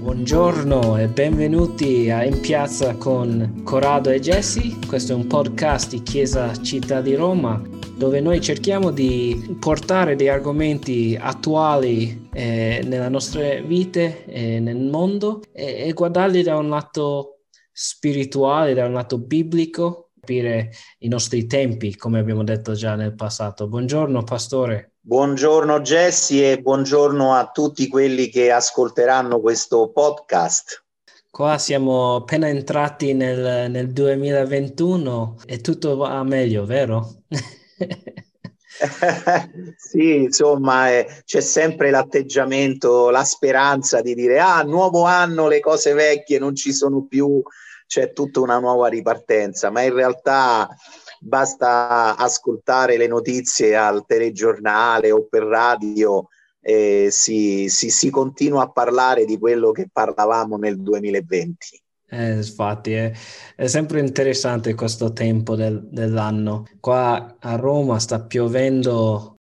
Buongiorno e benvenuti a In Piazza con Corrado e Jesse. Questo è un podcast di Chiesa Città di Roma dove noi cerchiamo di portare dei argomenti attuali eh, nelle nostre vite e nel mondo e, e guardarli da un lato spirituale, da un lato biblico, capire i nostri tempi, come abbiamo detto già nel passato. Buongiorno, pastore. Buongiorno Jesse e buongiorno a tutti quelli che ascolteranno questo podcast. Qua siamo appena entrati nel, nel 2021 e tutto va meglio, vero? sì, insomma, eh, c'è sempre l'atteggiamento, la speranza di dire ah, nuovo anno, le cose vecchie non ci sono più, c'è tutta una nuova ripartenza, ma in realtà basta ascoltare le notizie al telegiornale o per radio e si, si, si continua a parlare di quello che parlavamo nel 2020. Eh, infatti è, è, sempre interessante questo tempo del, dell'anno. Qua a Roma sta piovendo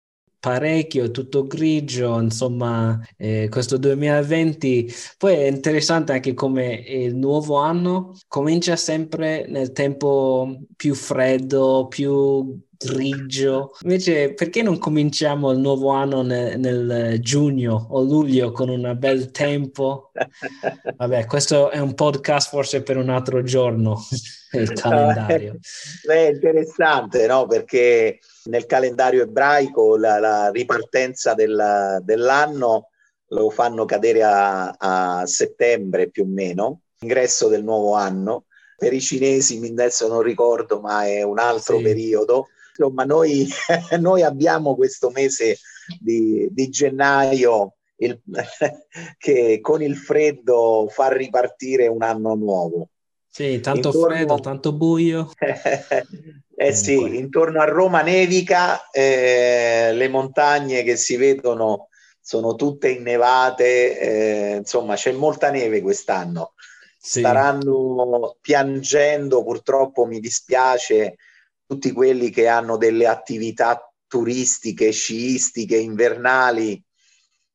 parecchio, tutto grigio, insomma, eh, questo 2020. Poi è interessante anche come il nuovo anno comincia sempre nel tempo più freddo, più grigio. Invece, perché non cominciamo il nuovo anno nel, nel giugno o luglio con un bel tempo? Vabbè, questo è un podcast forse per un altro giorno, il calendario. È interessante, no? Perché nel calendario ebraico la, la ripartenza del, dell'anno lo fanno cadere a, a settembre più o meno, ingresso del nuovo anno. Per i cinesi, adesso non ricordo, ma è un altro sì. periodo insomma noi, noi abbiamo questo mese di, di gennaio il, che con il freddo fa ripartire un anno nuovo. Sì, tanto intorno... freddo, tanto buio. eh sì, intorno a Roma nevica, eh, le montagne che si vedono sono tutte innevate, eh, insomma c'è molta neve quest'anno. Sì. Staranno piangendo, purtroppo mi dispiace, tutti quelli che hanno delle attività turistiche, sciistiche, invernali,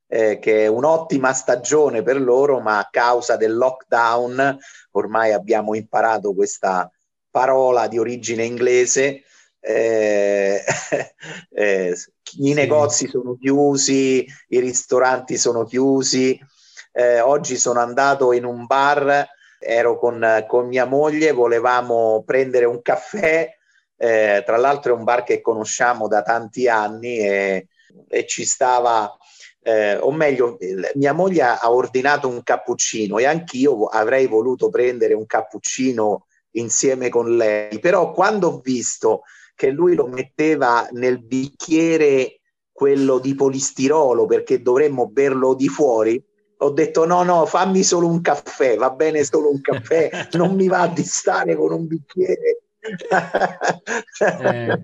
eh, che è un'ottima stagione per loro, ma a causa del lockdown, ormai abbiamo imparato questa parola di origine inglese, eh, eh, i negozi sono chiusi, i ristoranti sono chiusi. Eh, oggi sono andato in un bar, ero con, con mia moglie, volevamo prendere un caffè eh, tra l'altro è un bar che conosciamo da tanti anni e, e ci stava, eh, o meglio, mia moglie ha ordinato un cappuccino e anch'io avrei voluto prendere un cappuccino insieme con lei, però quando ho visto che lui lo metteva nel bicchiere quello di polistirolo perché dovremmo berlo di fuori, ho detto no, no, fammi solo un caffè, va bene solo un caffè, non mi va di stare con un bicchiere eh,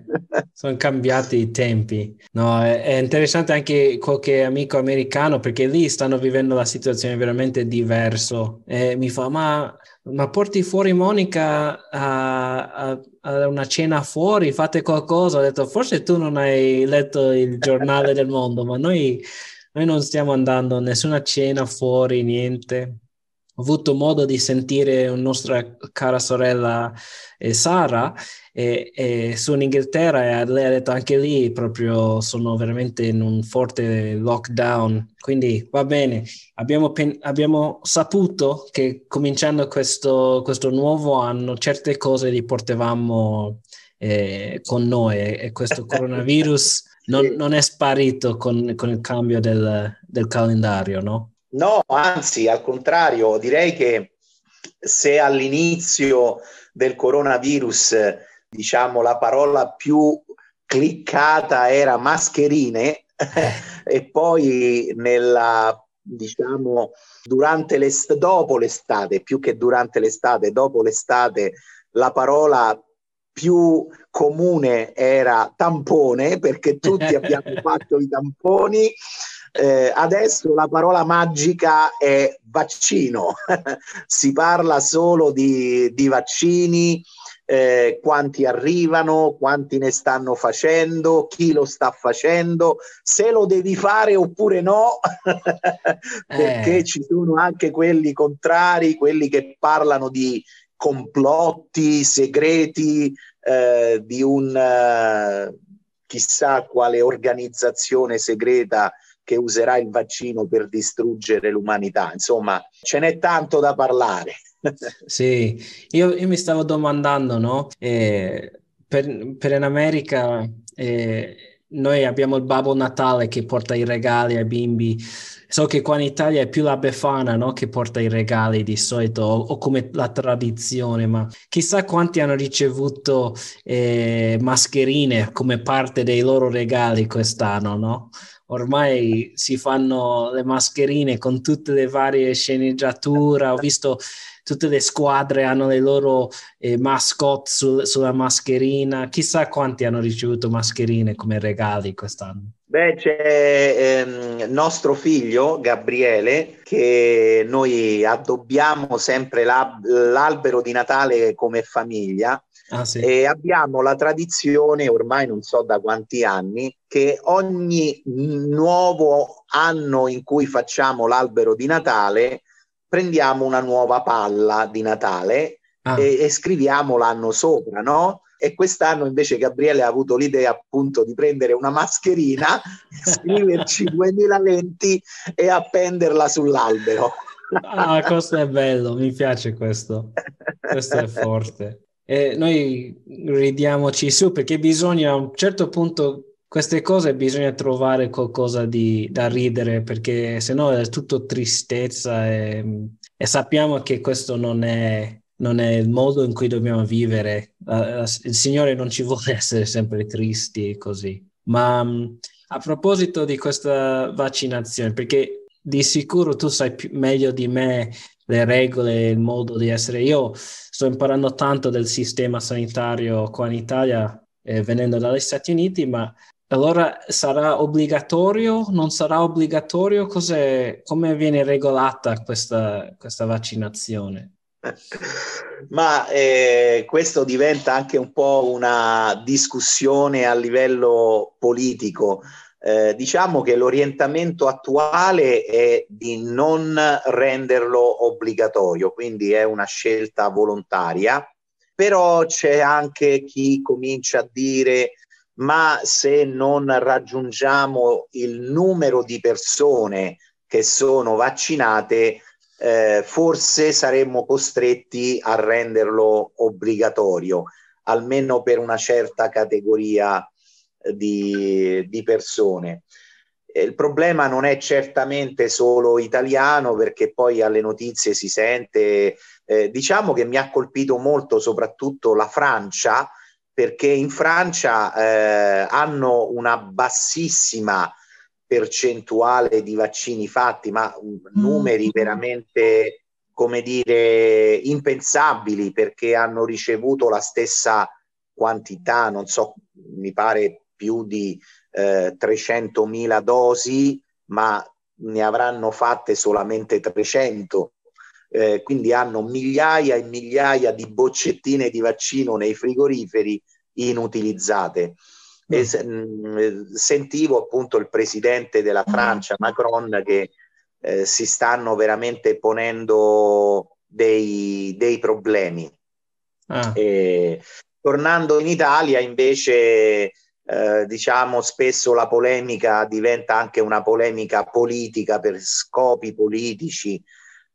sono cambiati i tempi. No, è, è, interessante anche qualche amico americano perché lì stanno vivendo la situazione veramente diversa. E mi fa, ma, ma porti fuori Monica a, a, a, una cena fuori, fate qualcosa. Ho detto, forse tu non hai letto il giornale del mondo, ma noi, noi non stiamo andando a nessuna cena fuori, niente ho avuto modo di sentire nostra cara sorella eh, Sara e, e sono in Inghilterra e lei ha detto anche lì proprio sono veramente in un forte lockdown quindi va bene abbiamo, pen- abbiamo saputo che cominciando questo, questo nuovo anno certe cose li portavamo eh, con noi e questo coronavirus non, non è sparito con, con il cambio del, del calendario no? No, anzi, al contrario, direi che se all'inizio del coronavirus, diciamo, la parola più cliccata era mascherine e poi nella diciamo durante l'estate dopo l'estate più che durante l'estate dopo l'estate la parola più comune era tampone perché tutti abbiamo fatto i tamponi eh, adesso la parola magica è vaccino, si parla solo di, di vaccini, eh, quanti arrivano, quanti ne stanno facendo, chi lo sta facendo, se lo devi fare oppure no, perché eh. ci sono anche quelli contrari, quelli che parlano di complotti segreti eh, di un eh, chissà quale organizzazione segreta che userà il vaccino per distruggere l'umanità. Insomma, ce n'è tanto da parlare. sì, io, io mi stavo domandando, no? Eh, per, per in America eh, noi abbiamo il Babbo Natale che porta i regali ai bimbi. So che qua in Italia è più la Befana no? che porta i regali di solito, o, o, come la tradizione, ma chissà quanti hanno ricevuto eh, mascherine come parte dei loro regali quest'anno, no? Ormai si fanno le mascherine con tutte le varie sceneggiature. Ho visto tutte le squadre hanno le loro eh, mascotte sul, sulla mascherina. Chissà quanti hanno ricevuto mascherine come regali quest'anno. Beh, c'è ehm, nostro figlio Gabriele che noi addobbiamo sempre la, l'albero di Natale come famiglia Ah, sì. E abbiamo la tradizione, ormai non so da quanti anni, che ogni nuovo anno in cui facciamo l'albero di Natale prendiamo una nuova palla di Natale ah. e, e scriviamo l'anno sopra, no? E quest'anno invece Gabriele ha avuto l'idea appunto di prendere una mascherina, scriverci 2020 e appenderla sull'albero. Ah, questo è bello, mi piace questo. Questo è forte. E noi ridiamoci su perché bisogna a un certo punto queste cose bisogna trovare qualcosa di, da ridere perché sennò è tutto tristezza e, e sappiamo che questo non è, non è, il modo in cui dobbiamo vivere. Il Signore non ci vuole essere sempre tristi e così. Ma a proposito di questa vaccinazione, perché di sicuro tu sai più, meglio di me le regole, il modo di essere. Io sto imparando tanto del sistema sanitario qua in Italia, eh, venendo dagli Stati Uniti, ma allora sarà obbligatorio? Non sarà obbligatorio? Cos'è, come viene regolata questa, questa vaccinazione? Ma eh, questo diventa anche un po' una discussione a livello politico. Eh, diciamo che l'orientamento attuale è di non renderlo obbligatorio, quindi è una scelta volontaria, però c'è anche chi comincia a dire ma se non raggiungiamo il numero di persone che sono vaccinate, eh, forse saremmo costretti a renderlo obbligatorio, almeno per una certa categoria di, di persone. Il problema non è certamente solo italiano perché poi alle notizie si sente, eh, diciamo che mi ha colpito molto soprattutto la Francia perché in Francia eh, hanno una bassissima percentuale di vaccini fatti, ma numeri mm. veramente, come dire, impensabili perché hanno ricevuto la stessa quantità, non so, mi pare più di eh, 300.000 dosi, ma ne avranno fatte solamente 300. Eh, quindi hanno migliaia e migliaia di boccettine di vaccino nei frigoriferi inutilizzate. Mm. E, mh, sentivo appunto il presidente della mm. Francia, Macron, che eh, si stanno veramente ponendo dei, dei problemi. Ah. E, tornando in Italia, invece, eh, diciamo spesso la polemica diventa anche una polemica politica per scopi politici,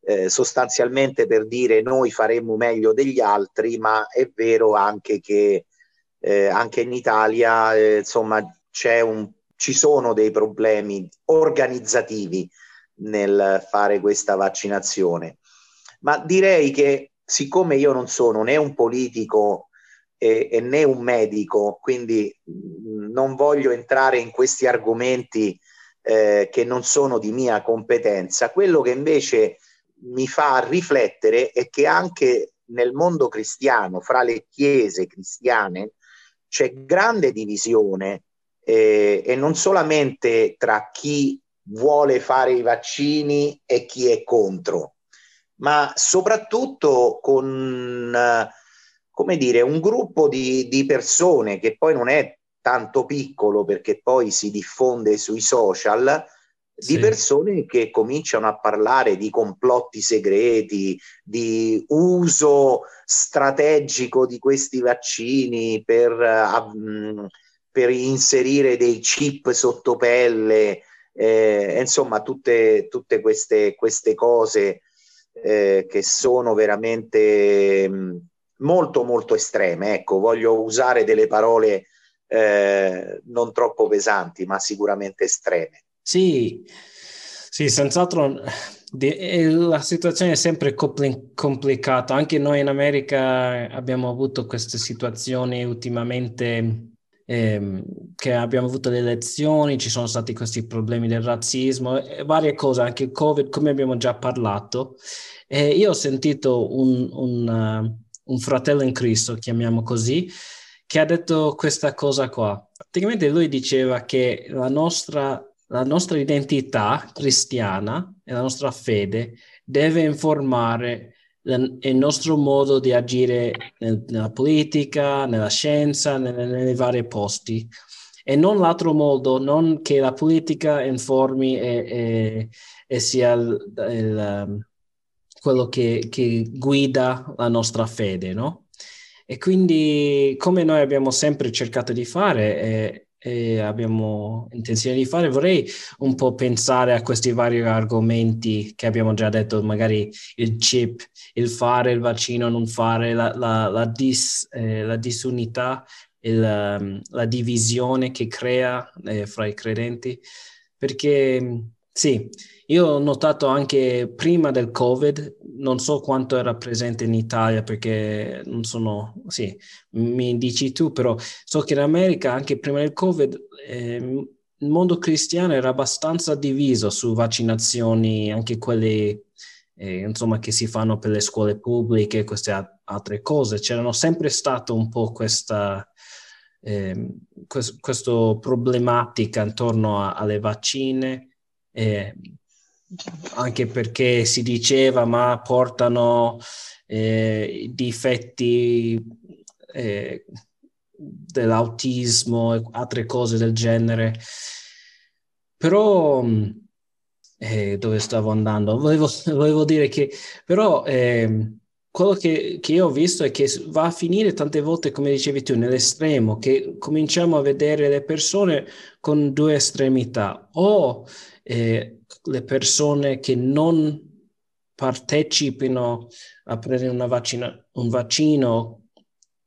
eh, sostanzialmente per dire noi faremmo meglio degli altri, ma è vero anche che eh, anche in Italia eh, insomma un, ci sono dei problemi organizzativi nel fare questa vaccinazione. Ma direi che siccome io non sono né un politico e, e né un medico, quindi mh, non voglio entrare in questi argomenti eh, che non sono di mia competenza. Quello che invece mi fa riflettere è che anche nel mondo cristiano, fra le chiese cristiane, c'è grande divisione eh, e non solamente tra chi vuole fare i vaccini e chi è contro, ma soprattutto con come dire, un gruppo di, di persone che poi non è tanto piccolo perché poi si diffonde sui social, di persone che cominciano a parlare di complotti segreti, di uso strategico di questi vaccini per, uh, per inserire dei chip sotto pelle, eh, insomma tutte, tutte queste, queste, cose eh, che sono veramente mh, molto molto estreme. Ecco, voglio usare delle parole eh, non troppo pesanti, ma sicuramente estreme. Sì, sì, senz'altro la situazione è sempre complicata. Anche noi in America abbiamo avuto queste situazioni ultimamente ehm, che abbiamo avuto le elezioni, ci sono stati questi problemi del razzismo e varie cose, anche il Covid, come abbiamo già parlato. E io ho sentito un, un, uh, un fratello in Cristo, chiamiamo così, che ha detto questa cosa qua. Praticamente lui diceva che la nostra la nostra identità cristiana e la nostra fede deve informare il nostro modo di agire nella politica, nella scienza, nelle, nei vari posti. E non l'altro modo, non che la politica informi e, e, e sia il, il, quello che, che, guida la nostra fede, no? E quindi, come noi abbiamo sempre cercato di fare, è, e abbiamo intenzione di fare, vorrei un po' pensare a questi vari argomenti che abbiamo già detto, magari il chip, il fare il vaccino, non fare, la, la, la, dis, eh, la disunità, il, um, la divisione che crea eh, fra i credenti, perché sì, io ho notato anche prima del Covid, non so quanto era presente in Italia perché non sono, sì, mi dici tu, però so che in America anche prima del Covid eh, il mondo cristiano era abbastanza diviso su vaccinazioni, anche quelle eh, insomma, che si fanno per le scuole pubbliche, e queste a- altre cose. C'erano sempre stato un po' questa, eh, quest- problematica intorno a- alle vaccine. Eh, anche perché si diceva ma portano eh, difetti eh, dell'autismo e altre cose del genere. Però eh, dove stavo andando? Volevo, volevo, dire che però eh, quello che, che, io ho visto è che va a finire tante volte, come dicevi tu, nell'estremo, che cominciamo a vedere le persone con due estremità, o eh, le persone che non partecipino a prendere una vaccina, un vaccino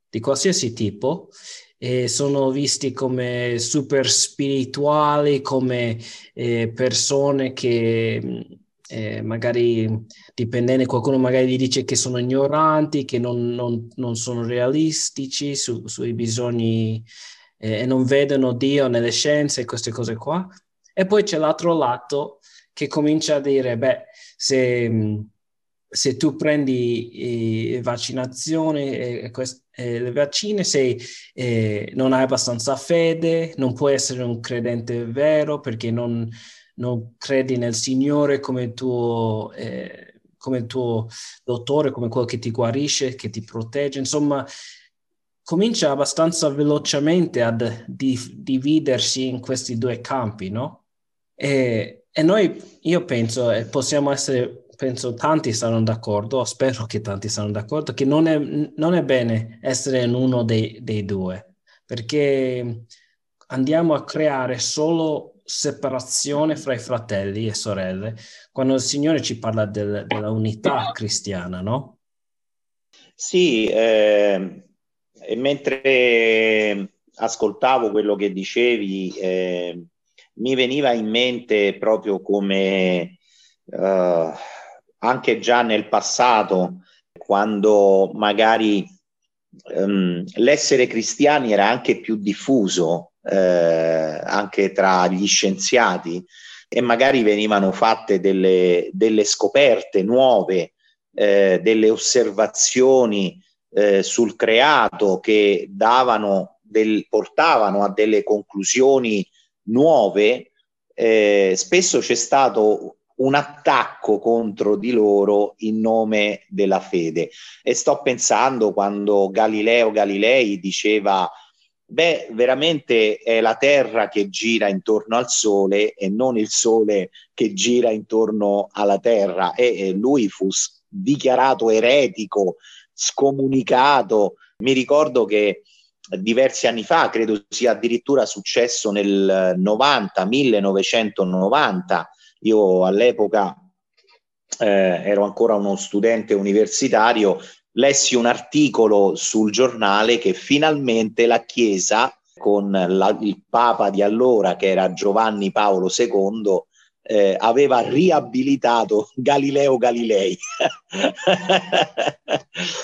di qualsiasi tipo e sono visti come super spirituali, come eh, persone che eh, magari dipendente, qualcuno magari gli dice che sono ignoranti, che non, non, non sono realistici su, sui bisogni eh, e non vedono Dio nelle scienze e queste cose qua. E poi c'è l'altro lato che comincia a dire, beh, se, se tu prendi eh, vaccinazioni e, e, le vaccine, sei, eh, non hai abbastanza fede, non puoi essere un credente vero perché non, non credi nel Signore come tuo, eh, come tuo dottore, come quello che ti guarisce, che ti protegge, insomma comincia abbastanza velocemente a dividersi in questi due campi, no? E, e noi, io penso, e possiamo essere, penso tanti saranno d'accordo, spero che tanti saranno d'accordo, che non è, non è bene essere in uno dei, dei due, perché andiamo a creare solo separazione fra i fratelli e sorelle, quando il Signore ci parla del, della unità cristiana, no? Sì, eh, mentre ascoltavo quello che dicevi, eh, mi veniva in mente proprio come uh, anche già nel passato, quando magari um, l'essere cristiani era anche più diffuso eh, anche tra gli scienziati e magari venivano fatte delle, delle scoperte nuove, eh, delle osservazioni eh, sul creato che davano del, portavano a delle conclusioni nuove, eh, spesso c'è stato un attacco contro di loro in nome della fede. E sto pensando quando Galileo Galilei diceva Beh, veramente è la Terra che gira intorno al Sole e non il Sole che gira intorno alla Terra. E, e lui fu dichiarato eretico, scomunicato. Mi ricordo che diversi anni fa, credo sia addirittura successo nel 90, 1990, io all'epoca eh, ero ancora uno studente universitario, lessi un articolo sul giornale che finalmente la Chiesa, con la, il Papa di allora, che era Giovanni Paolo II, eh, aveva riabilitato Galileo Galilei.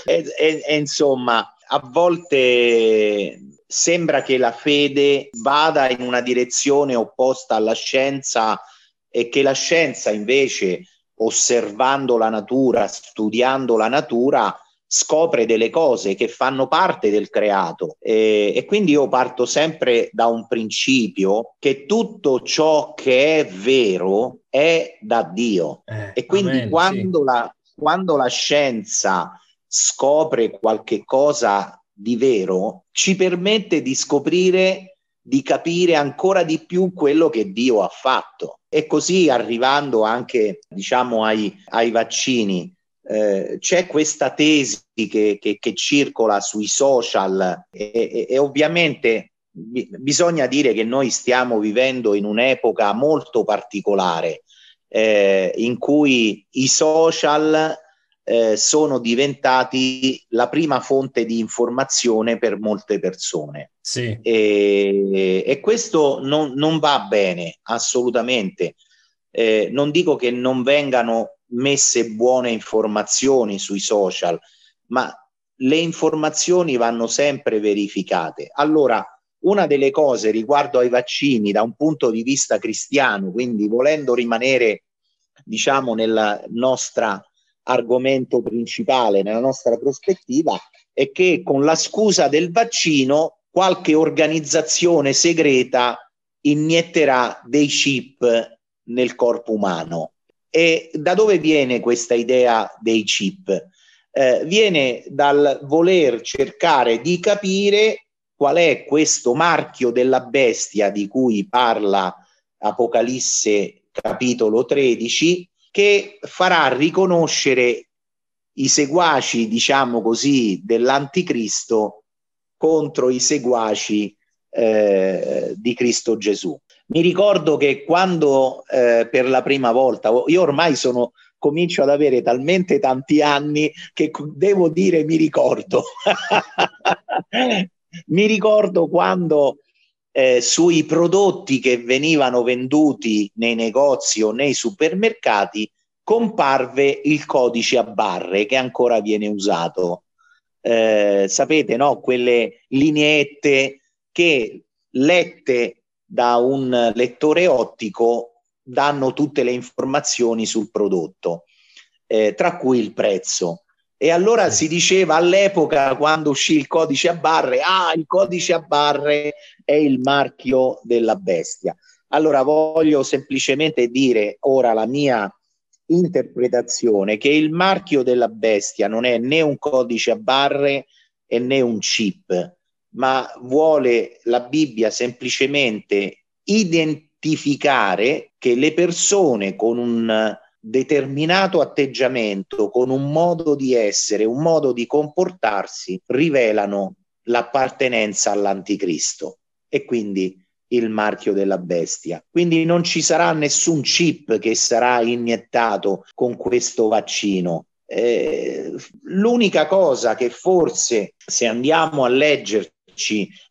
e, e, e insomma, a volte sembra che la fede vada in una direzione opposta alla scienza e che la scienza invece, osservando la natura, studiando la natura, scopre delle cose che fanno parte del creato e, e, quindi io parto sempre da un principio che tutto ciò che è vero è da Dio eh, e quindi amen, quando, sì. la, quando la scienza scopre qualche cosa di vero ci permette di scoprire di capire ancora di più quello che Dio ha fatto. E così arrivando anche diciamo ai, ai vaccini eh, c'è questa tesi che, che, che, circola sui social e, e, e ovviamente b- bisogna dire che noi stiamo vivendo in un'epoca molto particolare eh, in cui i social eh, sono diventati la prima fonte di informazione per molte persone. Sì. E, e questo non, non, va bene assolutamente. Eh, non dico che non vengano messe buone informazioni sui social, ma le informazioni vanno sempre verificate. Allora, una delle cose riguardo ai vaccini da un punto di vista cristiano, quindi volendo rimanere, diciamo, nella nostra argomento principale, nella nostra prospettiva, è che con la scusa del vaccino qualche organizzazione segreta inietterà dei chip nel corpo umano. E da dove viene questa idea dei chip? Eh, viene dal voler cercare di capire qual è questo marchio della bestia di cui parla Apocalisse capitolo 13, che farà riconoscere i seguaci, diciamo così, dell'anticristo contro i seguaci eh, di Cristo Gesù. Mi ricordo che quando eh, per la prima volta, io ormai sono, comincio ad avere talmente tanti anni che devo dire mi ricordo. mi ricordo quando eh, sui prodotti che venivano venduti nei negozi o nei supermercati comparve il codice a barre che ancora viene usato. Eh, sapete, no? Quelle lineette che lette da un lettore ottico danno tutte le informazioni sul prodotto, eh, tra cui il prezzo. E allora si diceva all'epoca, quando uscì il codice a barre, ah, il codice a barre è il marchio della bestia. Allora voglio semplicemente dire ora la mia interpretazione che il marchio della bestia non è né un codice a barre e né un chip, ma vuole la Bibbia semplicemente identificare che le persone con un determinato atteggiamento, con un modo di essere, un modo di comportarsi, rivelano l'appartenenza all'anticristo e quindi il marchio della bestia. Quindi non ci sarà nessun chip che sarà iniettato con questo vaccino. Eh, l'unica cosa che forse se andiamo a leggere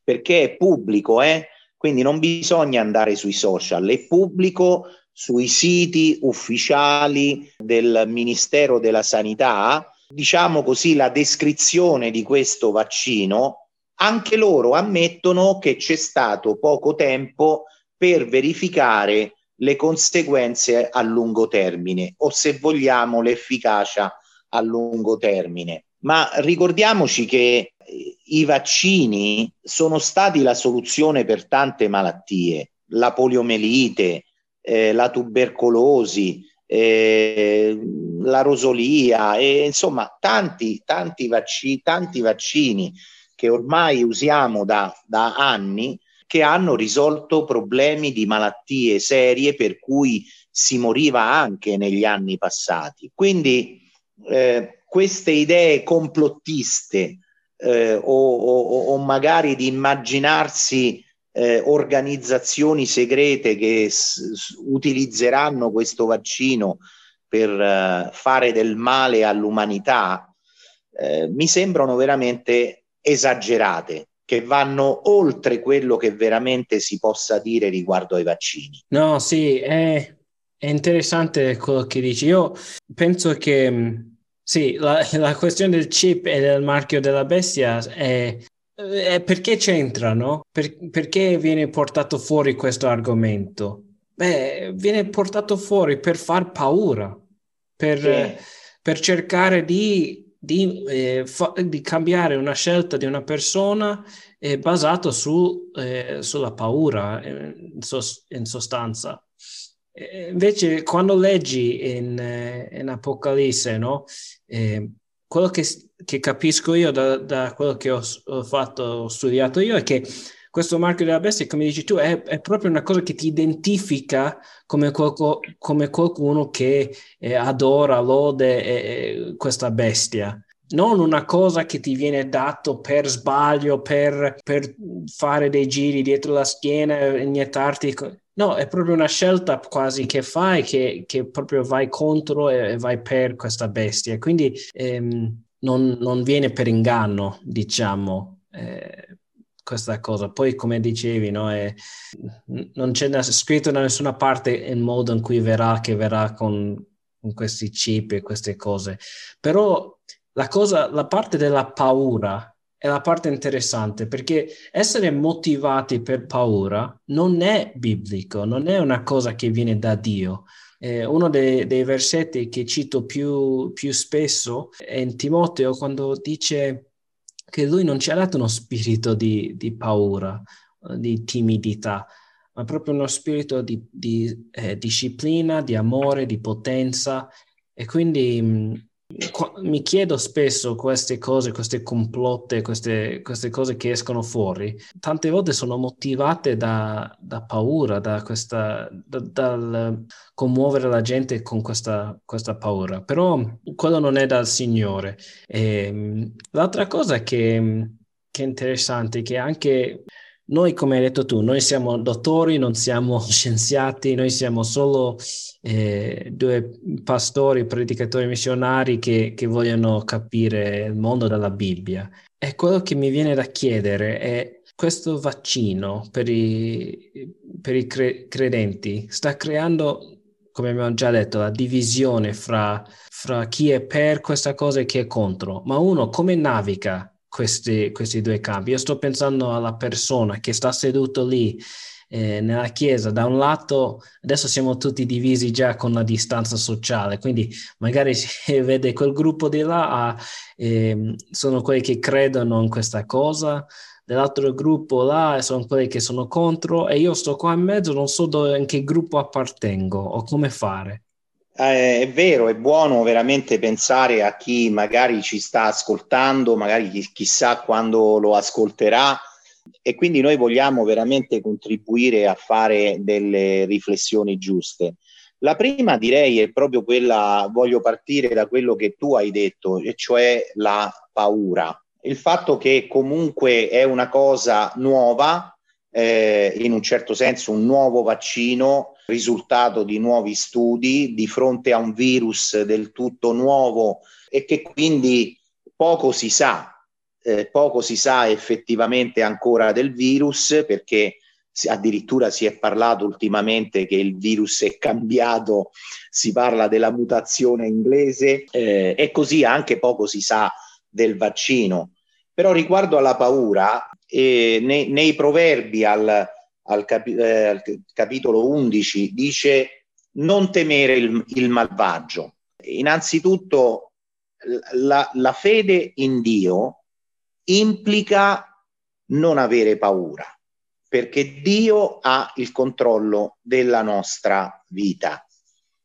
perché è pubblico, eh? quindi non bisogna andare sui social, è pubblico sui siti ufficiali del Ministero della Sanità, diciamo così, la descrizione di questo vaccino, anche loro ammettono che c'è stato poco tempo per verificare le conseguenze a lungo termine o se vogliamo l'efficacia a lungo termine. Ma ricordiamoci che i vaccini sono stati la soluzione per tante malattie, la poliomelite, eh, la tubercolosi, eh, la rosolia e insomma tanti, tanti, vaccini, tanti vaccini che ormai usiamo da, da anni che hanno risolto problemi di malattie serie per cui si moriva anche negli anni passati. Quindi eh, queste idee complottiste eh, o, o, o, magari di immaginarsi eh, organizzazioni segrete che s- utilizzeranno questo vaccino per uh, fare del male all'umanità, eh, mi sembrano veramente esagerate che vanno oltre quello che veramente si possa dire riguardo ai vaccini. No, sì, è, è interessante quello che dici. Io penso che mm, sì, la, la questione del chip e del marchio della bestia è, è perché c'entra, no? Per, perché viene portato fuori questo argomento? Beh, viene portato fuori per far paura, per, sì. per cercare di di, eh, fa, di, cambiare una scelta di una persona eh, basato su, eh, sulla paura, eh, in, sos- in sostanza. invece, quando leggi in, eh, in Apocalisse, no? Eh, quello che, che, capisco io da, da quello che ho, ho, fatto, ho studiato io, è che questo marchio della bestia, come dici tu, è, è proprio una cosa che ti identifica come, qualco, come qualcuno che eh, adora, lode eh, questa bestia. Non una cosa che ti viene dato per sbaglio, per, per fare dei giri dietro la schiena, iniettarti. No, è proprio una scelta quasi che fai, che, che proprio vai contro e, e, vai per questa bestia. Quindi ehm, non, non, viene per inganno, diciamo. Eh, questa cosa. Poi, come dicevi, no, è, non c'è scritto da nessuna parte il modo in cui verrà, che verrà con, con questi chip e queste cose. Però la cosa, la parte della paura è la parte interessante perché essere motivati per paura non è biblico, non è una cosa che viene da Dio. Eh, uno dei, dei, versetti che cito più, più spesso è in Timoteo quando dice che lui non ci ha dato uno spirito di, di paura, di timidità, ma proprio uno spirito di, di eh, disciplina, di amore, di potenza. E quindi mi chiedo spesso queste cose, queste complotte, queste, queste, cose che escono fuori, tante volte sono motivate da, da paura, da questa, da, dal commuovere la gente con questa, questa, paura, però quello non è dal Signore. E, ehm, l'altra cosa che, che è interessante è che anche noi, come hai detto tu, noi siamo dottori, non siamo scienziati, noi siamo solo eh, due pastori, predicatori missionari che, che, vogliono capire il mondo della Bibbia. E quello che mi viene da chiedere è questo vaccino per i, per i cre- credenti sta creando come abbiamo già detto, la divisione fra, fra, chi è per questa cosa e chi è contro. Ma uno come naviga questi, questi due campi. Io sto pensando alla persona che sta seduto lì eh, nella chiesa, da un lato adesso siamo tutti divisi già con la distanza sociale, quindi magari si vede quel gruppo di là, eh, sono quelli che credono in questa cosa, dell'altro gruppo là sono quelli che sono contro e io sto qua in mezzo, non so dove, in che gruppo appartengo o come fare. Eh, è vero, è buono veramente pensare a chi magari ci sta ascoltando, magari chi, chissà quando lo ascolterà e quindi noi vogliamo veramente contribuire a fare delle riflessioni giuste. La prima direi è proprio quella, voglio partire da quello che tu hai detto, e cioè la paura. Il fatto che comunque è una cosa nuova, eh, in un certo senso un nuovo vaccino, risultato di nuovi studi di fronte a un virus del tutto nuovo e che quindi poco si sa, eh, poco si sa effettivamente ancora del virus perché addirittura si è parlato ultimamente che il virus è cambiato, si parla della mutazione inglese eh, e così anche poco si sa del vaccino. Però riguardo alla paura, eh, nei, nei proverbi al, al, capi- eh, al capitolo 11 dice non temere il, il malvagio. Innanzitutto la, la fede in Dio implica non avere paura, perché Dio ha il controllo della nostra vita.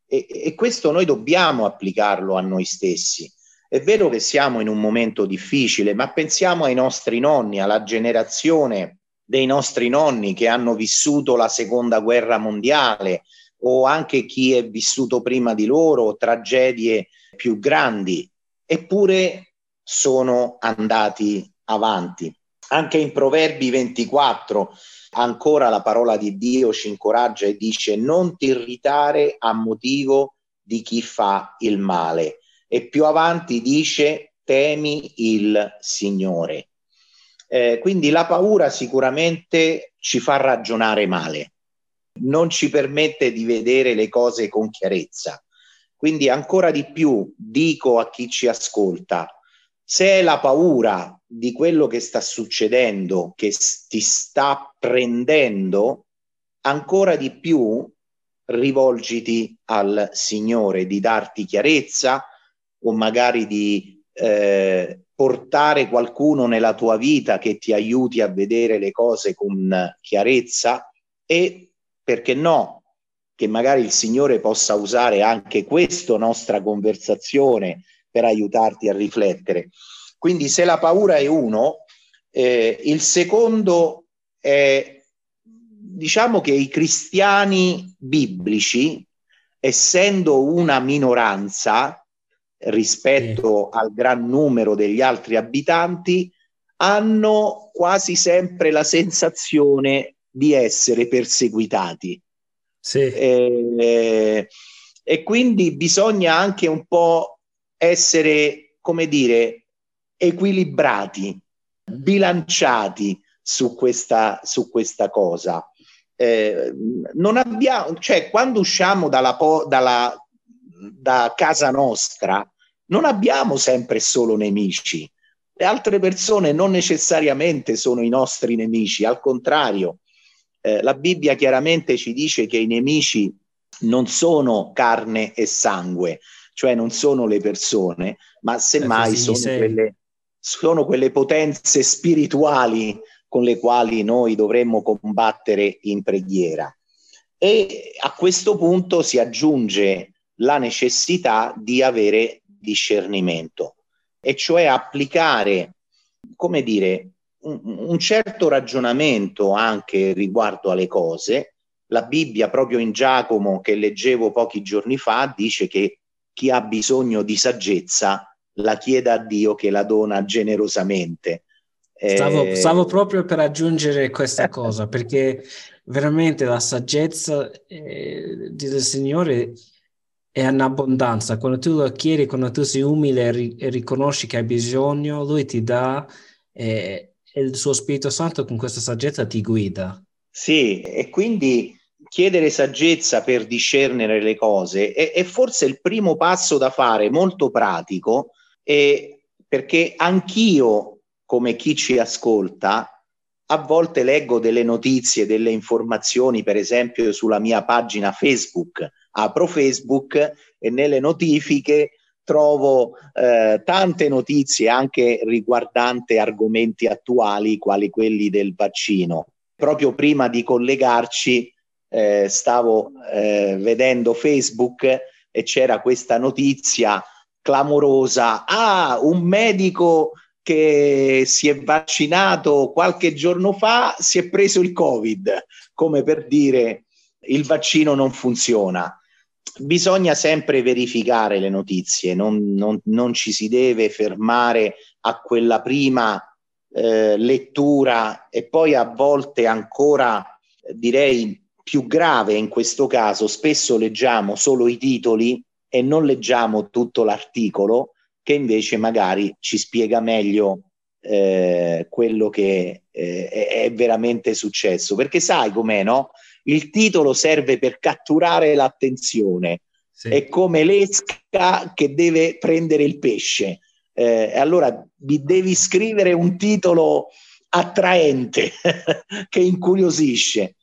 E, e questo noi dobbiamo applicarlo a noi stessi. È vero che siamo in un momento difficile, ma pensiamo ai nostri nonni, alla generazione dei nostri nonni che hanno vissuto la seconda guerra mondiale o anche chi è vissuto prima di loro tragedie più grandi, eppure sono andati avanti. Anche in Proverbi 24 ancora la parola di Dio ci incoraggia e dice non ti irritare a motivo di chi fa il male. E più avanti dice temi il Signore. Eh, quindi la paura sicuramente ci fa ragionare male, non ci permette di vedere le cose con chiarezza. Quindi ancora di più dico a chi ci ascolta, se è la paura di quello che sta succedendo, che ti sta prendendo, ancora di più rivolgiti al Signore di darti chiarezza o magari di eh, portare qualcuno nella tua vita che ti aiuti a vedere le cose con chiarezza e perché no, che magari il Signore possa usare anche questa nostra conversazione per aiutarti a riflettere. Quindi se la paura è uno, eh, il secondo è, diciamo che i cristiani biblici, essendo una minoranza rispetto sì. al gran numero degli altri abitanti, hanno quasi sempre la sensazione di essere perseguitati. Sì. Eh, e quindi bisogna anche un po' essere, come dire, equilibrati, bilanciati su questa, su questa cosa. Eh, non abbiamo, cioè, quando usciamo dalla, dalla, da casa nostra, non abbiamo sempre solo nemici. Le altre persone non necessariamente sono i nostri nemici, al contrario, eh, la Bibbia chiaramente ci dice che i nemici non sono carne e sangue, cioè non sono le persone, ma semmai sono quelle, sono quelle potenze spirituali con le quali noi dovremmo combattere in preghiera. E a questo punto si aggiunge la necessità di avere discernimento, e cioè applicare, come dire, un, un certo ragionamento anche riguardo alle cose. La Bibbia, proprio in Giacomo, che leggevo pochi giorni fa, dice che chi ha bisogno di saggezza la chieda a Dio che la dona generosamente. Stavo, eh... stavo proprio per aggiungere questa cosa perché veramente la saggezza eh, del Signore è in abbondanza. Quando tu lo chiedi, quando tu sei umile e, ri- e riconosci che hai bisogno, Lui ti dà eh, il suo Spirito Santo con questa saggezza ti guida. Sì, e quindi chiedere saggezza per discernere le cose è, è forse il primo passo da fare, molto pratico, e perché anch'io, come chi ci ascolta, a volte leggo delle notizie, delle informazioni, per esempio sulla mia pagina Facebook. Apro Facebook e nelle notifiche trovo eh, tante notizie anche riguardanti argomenti attuali, quali quelli del vaccino. Proprio prima di collegarci eh, stavo eh, vedendo Facebook e c'era questa notizia clamorosa. Ah, un medico che si è vaccinato qualche giorno fa si è preso il Covid, come per dire il vaccino non funziona. Bisogna sempre verificare le notizie, non, non, non ci si deve fermare a quella prima eh, lettura e poi a volte ancora direi più grave in questo caso, spesso leggiamo solo i titoli e non leggiamo tutto l'articolo che invece magari ci spiega meglio eh, quello che eh, è veramente successo. Perché sai com'è, no? Il titolo serve per catturare l'attenzione. Sì. È come l'esca che deve prendere il pesce. Eh, allora devi scrivere un titolo attraente che incuriosisce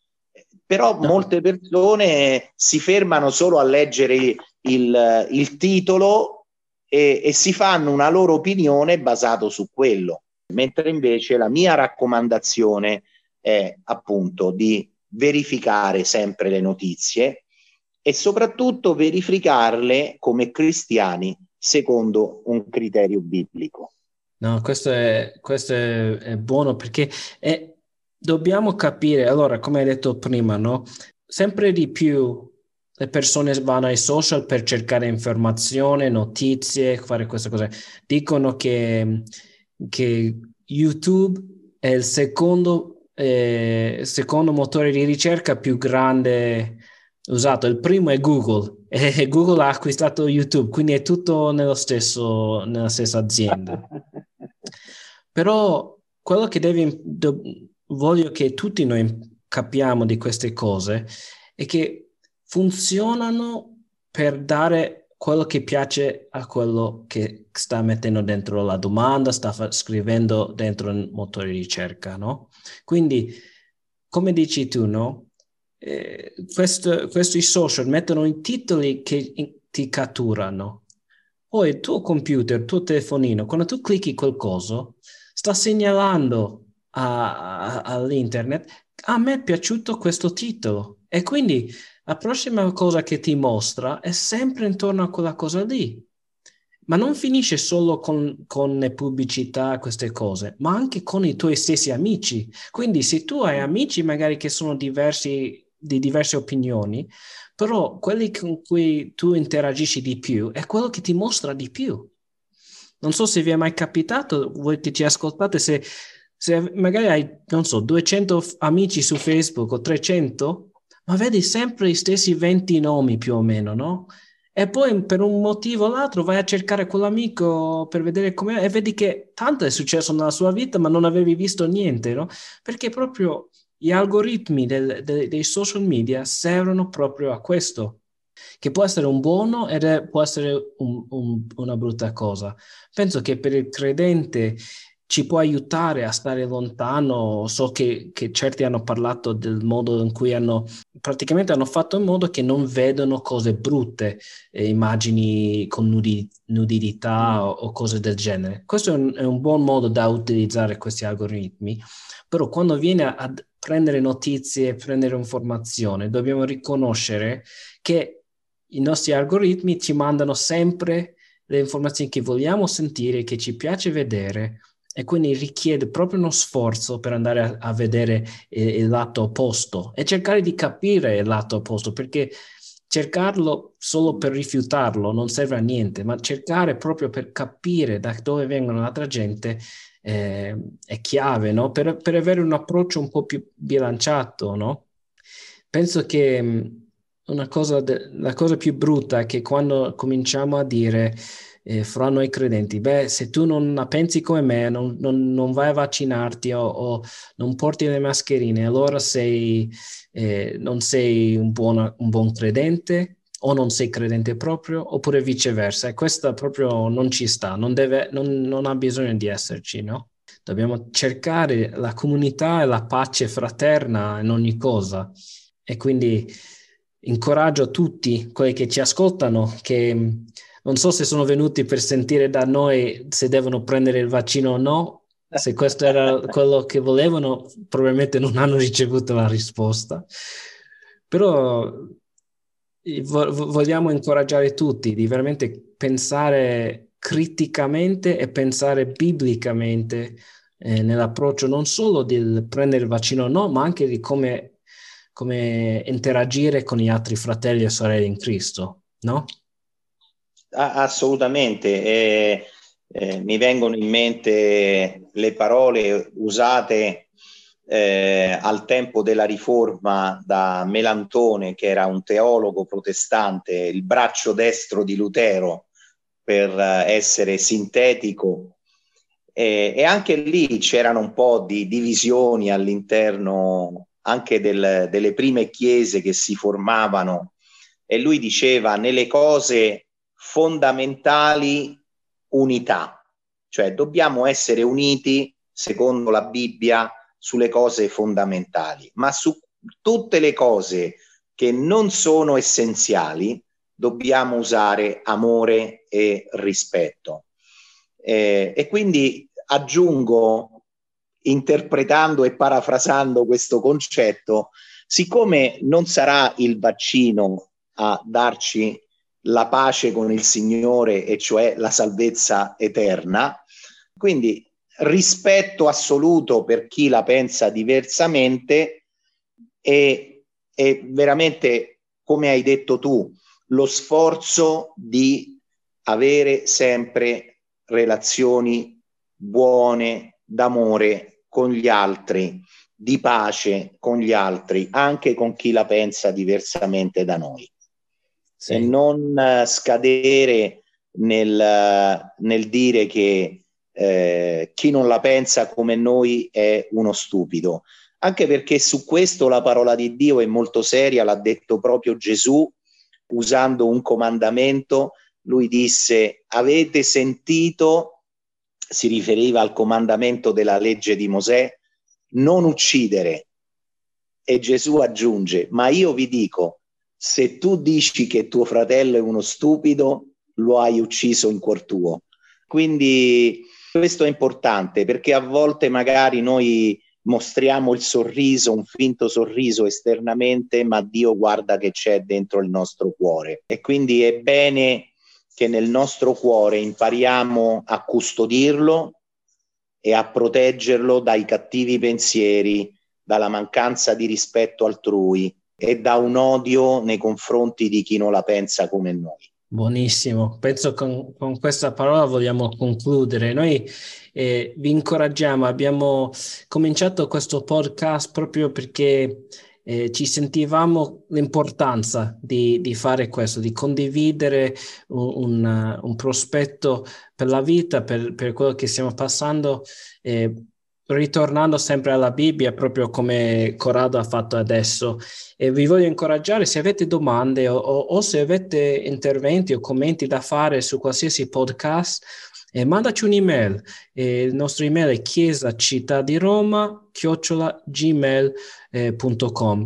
però no. molte persone si fermano solo a leggere il, il titolo e, e, si fanno una loro opinione basato su quello, mentre invece la mia raccomandazione è appunto di verificare sempre le notizie e soprattutto verificarle come cristiani secondo un criterio biblico. No, questo è, questo è, è buono perché è, dobbiamo capire, allora, come hai detto prima, no? Sempre di più le persone vanno ai social per cercare informazioni, notizie, fare queste cose. Dicono che, che YouTube è il secondo, eh, secondo motore di ricerca più grande usato. Il primo è Google e Google ha acquistato YouTube, quindi è tutto nello stesso, nella stessa azienda. Però quello che devi, voglio che tutti noi capiamo di queste cose è che funzionano per dare quello che piace a quello che sta mettendo dentro la domanda, sta fa- scrivendo dentro il motore di ricerca, no? Quindi, come dici tu, no? Eh, questo, questi social mettono i titoli che in, ti catturano. Poi il tuo computer, il tuo telefonino, quando tu clicchi qualcosa, sta segnalando a, a, all'internet a me è piaciuto questo titolo e quindi la prossima cosa che ti mostra è sempre intorno a quella cosa lì. Ma non finisce solo con, con le pubblicità, queste cose, ma anche con i tuoi stessi amici. Quindi se tu hai amici magari che sono diversi, di diverse opinioni, però quelli con cui tu interagisci di più è quello che ti mostra di più. Non so se vi è mai capitato, voi che ci ascoltate, se, se magari hai, non so, 200 amici su Facebook o 300, ma vedi sempre gli stessi 20 nomi più o meno, no? E poi per un motivo o l'altro vai a cercare quell'amico per vedere come e vedi che tanto è successo nella sua vita, ma non avevi visto niente, no? Perché proprio gli algoritmi del, del, dei social media servono proprio a questo, che può essere un buono ed può essere un, un, una brutta cosa. Penso che per il credente ci può aiutare a stare lontano. So che, che, certi hanno parlato del modo in cui hanno praticamente hanno fatto in modo che non vedano cose brutte, eh, immagini con nudi, nudità o, o, cose del genere. Questo è un, è un, buon modo da utilizzare questi algoritmi, però quando viene a prendere notizie, prendere informazione, dobbiamo riconoscere che i nostri algoritmi ci mandano sempre le informazioni che vogliamo sentire, che ci piace vedere e quindi richiede proprio uno sforzo per andare a, a vedere il, il, lato opposto e cercare di capire il lato opposto perché cercarlo solo per rifiutarlo non serve a niente, ma cercare proprio per capire da dove vengono l'altra gente eh, è chiave, no? Per, per, avere un approccio un po' più bilanciato, no? Penso che una cosa, de- la cosa più brutta è che quando cominciamo a dire eh, fra noi credenti, beh, se tu non la pensi come me, non, non, non vai a vaccinarti o, o, non porti le mascherine, allora sei, eh, non sei un, buona, un buon credente o non sei credente proprio, oppure viceversa. E questo proprio non ci sta, non, deve, non, non ha bisogno di esserci, no? Dobbiamo cercare la comunità e la pace fraterna in ogni cosa. E quindi incoraggio tutti quelli che ci ascoltano che non so se sono venuti per sentire da noi se devono prendere il vaccino o no. Se questo era quello che volevano, probabilmente non hanno ricevuto la risposta. Però vogliamo incoraggiare tutti di veramente pensare criticamente e pensare biblicamente eh, nell'approccio non solo del prendere il vaccino o no, ma anche di come, come interagire con gli altri fratelli e sorelle in Cristo, no? Assolutamente. Eh, eh, mi vengono in mente le parole usate eh, al tempo della riforma da Melantone, che era un teologo protestante, il braccio destro di Lutero, per eh, essere sintetico. e anche lì c'erano un po' di divisioni all'interno anche del, delle prime chiese che si formavano e lui diceva nelle cose fondamentali unità, cioè dobbiamo essere uniti, secondo la Bibbia, sulle cose fondamentali, ma su tutte le cose che non sono essenziali dobbiamo usare amore e rispetto. Eh, e quindi aggiungo, interpretando e parafrasando questo concetto, siccome non sarà il vaccino a darci la pace con il Signore e cioè la salvezza eterna. Quindi rispetto assoluto per chi la pensa diversamente e, e veramente, come hai detto tu, lo sforzo di avere sempre relazioni buone, d'amore con gli altri, di pace con gli altri, anche con chi la pensa diversamente da noi. Sì. E non uh, scadere nel, uh, nel, dire che uh, chi non la pensa come noi è uno stupido. Anche perché su questo la parola di Dio è molto seria, l'ha detto proprio Gesù usando un comandamento. Lui disse: Avete sentito si riferiva al comandamento della legge di Mosè, non uccidere. E Gesù aggiunge, ma io vi dico, se tu dici che tuo fratello è uno stupido, lo hai ucciso in cuor tuo. Quindi questo è importante perché a volte magari noi mostriamo il sorriso, un finto sorriso esternamente, ma Dio guarda che c'è dentro il nostro cuore. E quindi è bene che nel nostro cuore impariamo a custodirlo e a proteggerlo dai cattivi pensieri, dalla mancanza di rispetto altrui e da un odio nei confronti di chi non la pensa come noi. Buonissimo, penso con, con questa parola vogliamo concludere. Noi eh, vi incoraggiamo, abbiamo cominciato questo podcast proprio perché eh, ci sentivamo l'importanza di, di, fare questo, di condividere un, un, un, prospetto per la vita, per, per quello che stiamo passando, eh, ritornando sempre alla Bibbia, proprio come Corrado ha fatto adesso. E vi voglio incoraggiare, se avete domande o, o, o se avete interventi o commenti da fare su qualsiasi podcast, eh, mandaci un'email. Eh, il nostro email è chiesa città. Eh,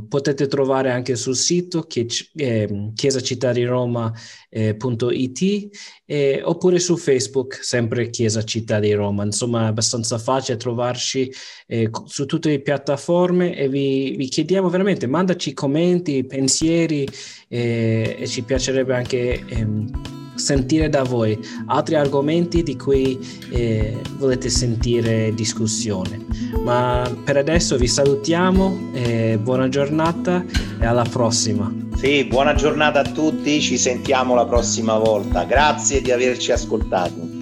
Potete trovare anche sul sito che, eh, chiesacitadiRoma.it eh, oppure su Facebook, sempre Chiesa Città di Roma. Insomma, è abbastanza facile trovarci eh, su tutte le piattaforme e vi, vi, chiediamo veramente, mandaci commenti, pensieri eh, e ci piacerebbe anche ehm, sentire da voi altri argomenti di cui eh, volete sentire discussione. Ma per adesso vi salutiamo, eh, buona giornata e alla prossima. Sì, buona giornata a tutti, ci sentiamo la prossima volta. Grazie di averci ascoltato.